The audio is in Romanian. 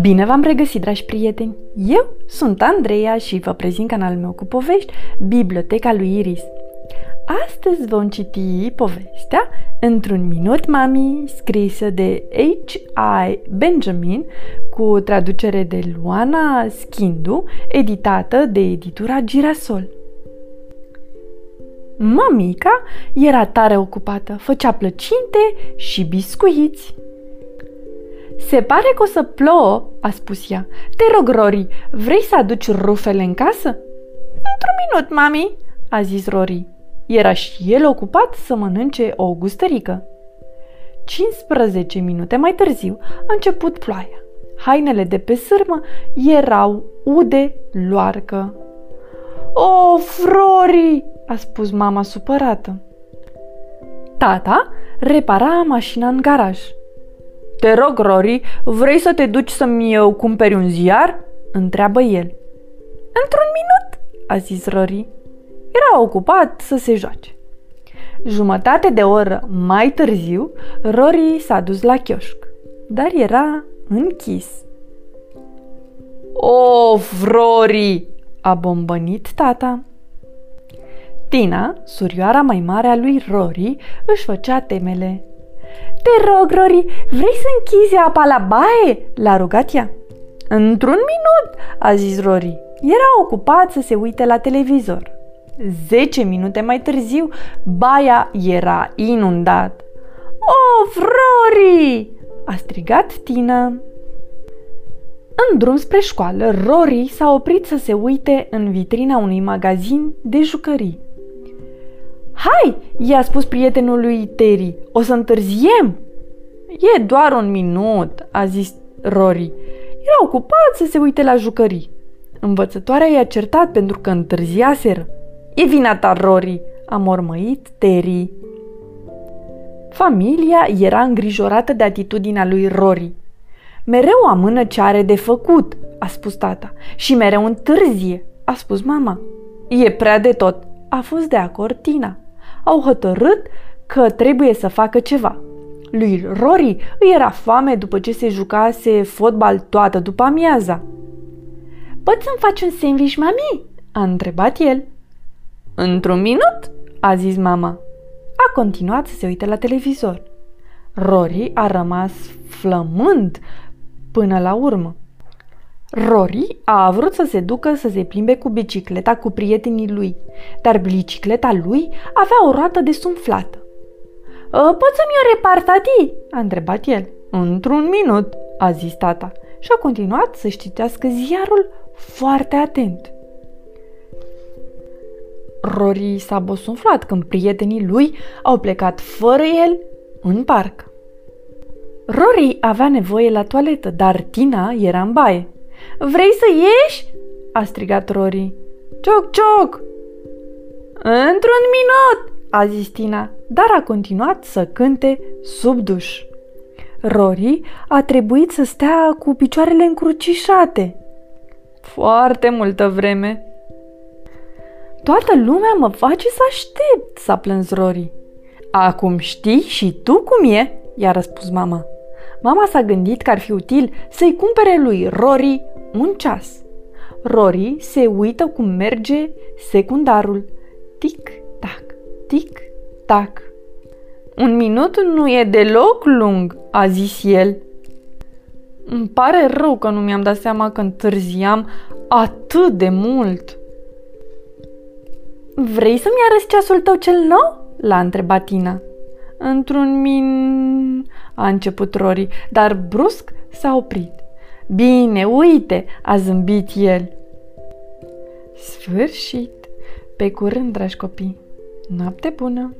Bine v-am regăsit, dragi prieteni! Eu sunt Andreea și vă prezint canalul meu cu povești, Biblioteca lui Iris. Astăzi vom citi povestea Într-un minut, mami, scrisă de H.I. Benjamin, cu traducere de Luana Schindu, editată de editura Girasol. Mamica era tare ocupată, făcea plăcinte și biscuiți. Se pare că o să plouă, a spus ea. Te rog, Rory, vrei să aduci rufele în casă? Într-un minut, mami, a zis Rory. Era și el ocupat să mănânce o gustărică. 15 minute mai târziu a început ploaia. Hainele de pe sârmă erau ude loarcă. O, Rory, a spus mama supărată. Tata repara mașina în garaj. Te rog, Rory, vrei să te duci să-mi cumperi un ziar?" întreabă el. Într-un minut, a zis Rory. Era ocupat să se joace. Jumătate de oră mai târziu, Rory s-a dus la chioșc, dar era închis. Of, Rory! a bombănit tata. Tina, surioara mai mare a lui Rory, își făcea temele. Te rog, Rory, vrei să închizi apa la baie?" l-a rugat ea. Într-un minut, a zis Rory. Era ocupat să se uite la televizor. Zece minute mai târziu, baia era inundat. Oh, Rory! a strigat Tina. În drum spre școală, Rory s-a oprit să se uite în vitrina unui magazin de jucării. Hai, i-a spus prietenul lui Terry, o să întârziem. E doar un minut, a zis Rory. Era ocupat să se uite la jucării. Învățătoarea i-a certat pentru că întârziaseră. E vina ta, Rory, a mormăit Terry. Familia era îngrijorată de atitudinea lui Rory. Mereu amână ce are de făcut, a spus tata, și mereu întârzie, a spus mama. E prea de tot, a fost de acord Tina au hotărât că trebuie să facă ceva. Lui Rory îi era foame după ce se jucase fotbal toată după amiaza. Poți să-mi faci un sandwich, mami?" a întrebat el. Într-un minut?" a zis mama. A continuat să se uite la televizor. Rory a rămas flămând până la urmă. Rory a vrut să se ducă să se plimbe cu bicicleta cu prietenii lui, dar bicicleta lui avea o roată desumflată. Ă, Poți să-mi o repar, tati?" a întrebat el. Într-un minut," a zis tata și a continuat să-și citească ziarul foarte atent. Rory s-a bosunflat când prietenii lui au plecat fără el în parc. Rory avea nevoie la toaletă, dar Tina era în baie. Vrei să ieși?" a strigat Rory. Cioc, cioc! Într-un minut, a zis Tina, dar a continuat să cânte sub duș. Rory a trebuit să stea cu picioarele încrucișate. Foarte multă vreme. Toată lumea mă face să aștept, s-a plâns Rory. Acum știi și tu cum e, i-a răspuns mama. Mama s-a gândit că ar fi util să-i cumpere lui Rory un ceas. Rory se uită cum merge secundarul. Tic-tac, tic-tac. Un minut nu e deloc lung, a zis el. Îmi pare rău că nu mi-am dat seama că întârziam atât de mult. Vrei să-mi arăți ceasul tău cel nou? L-a întrebat Tina. Într-un min... a început Rory, dar brusc s-a oprit. Bine, uite, a zâmbit el. Sfârșit! Pe curând, dragi copii! Noapte bună!